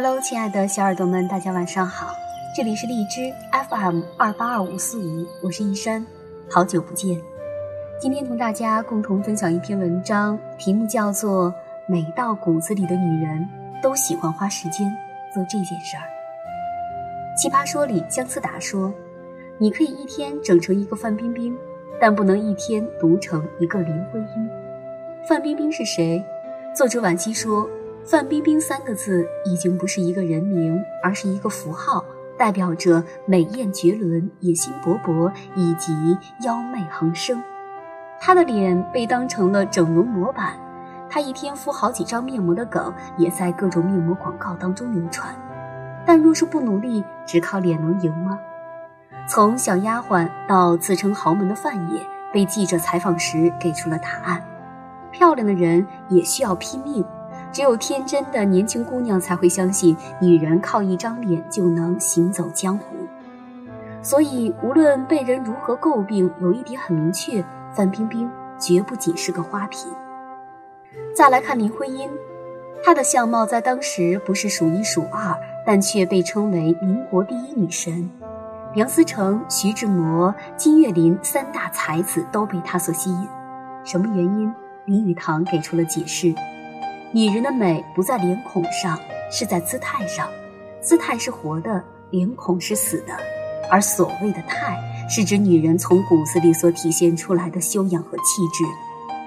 Hello，亲爱的小耳朵们，大家晚上好，这里是荔枝 FM 二八二五四五，我是一山，好久不见。今天同大家共同分享一篇文章，题目叫做《美到骨子里的女人都喜欢花时间做这件事儿》。奇葩说里，姜思达说：“你可以一天整成一个范冰冰，但不能一天读成一个林徽因。”范冰冰是谁？作者惋惜说。范冰冰三个字已经不是一个人名，而是一个符号，代表着美艳绝伦、野心勃勃以及妖媚横生。她的脸被当成了整容模板，她一天敷好几张面膜的梗也在各种面膜广告当中流传。但若是不努力，只靠脸能赢吗？从小丫鬟到自称豪门的范爷，被记者采访时给出了答案：漂亮的人也需要拼命。只有天真的年轻姑娘才会相信，女人靠一张脸就能行走江湖。所以，无论被人如何诟病，有一点很明确：范冰冰绝不仅是个花瓶。再来看林徽因，她的相貌在当时不是数一数二，但却被称为民国第一女神。梁思成、徐志摩、金岳霖三大才子都被她所吸引。什么原因？林语堂给出了解释。女人的美不在脸孔上，是在姿态上。姿态是活的，脸孔是死的。而所谓的态，是指女人从骨子里所体现出来的修养和气质。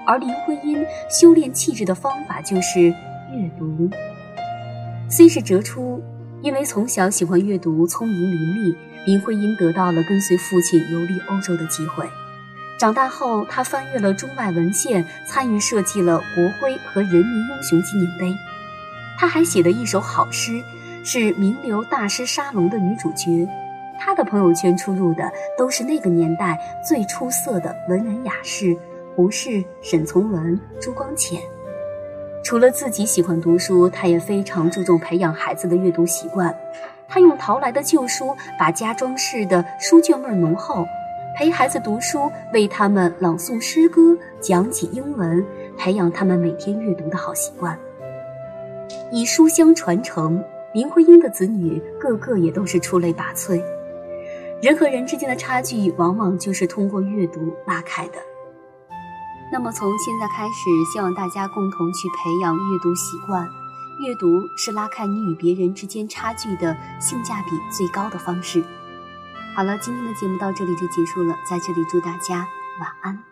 而林徽因修炼气质的方法就是阅读。虽是折出，因为从小喜欢阅读，聪明伶俐，林徽因得到了跟随父亲游历欧洲的机会。长大后，他翻阅了中外文献，参与设计了国徽和人民英雄纪念碑。他还写了一首好诗，是名流大师沙龙的女主角。他的朋友圈出入的都是那个年代最出色的文人雅士，胡适、沈从文、朱光潜。除了自己喜欢读书，他也非常注重培养孩子的阅读习惯。他用淘来的旧书，把家装饰的书卷味浓厚。陪孩子读书，为他们朗诵诗歌，讲起英文，培养他们每天阅读的好习惯。以书香传承，林徽因的子女个个也都是出类拔萃。人和人之间的差距，往往就是通过阅读拉开的。那么从现在开始，希望大家共同去培养阅读习惯。阅读是拉开你与别人之间差距的性价比最高的方式。好了，今天的节目到这里就结束了，在这里祝大家晚安。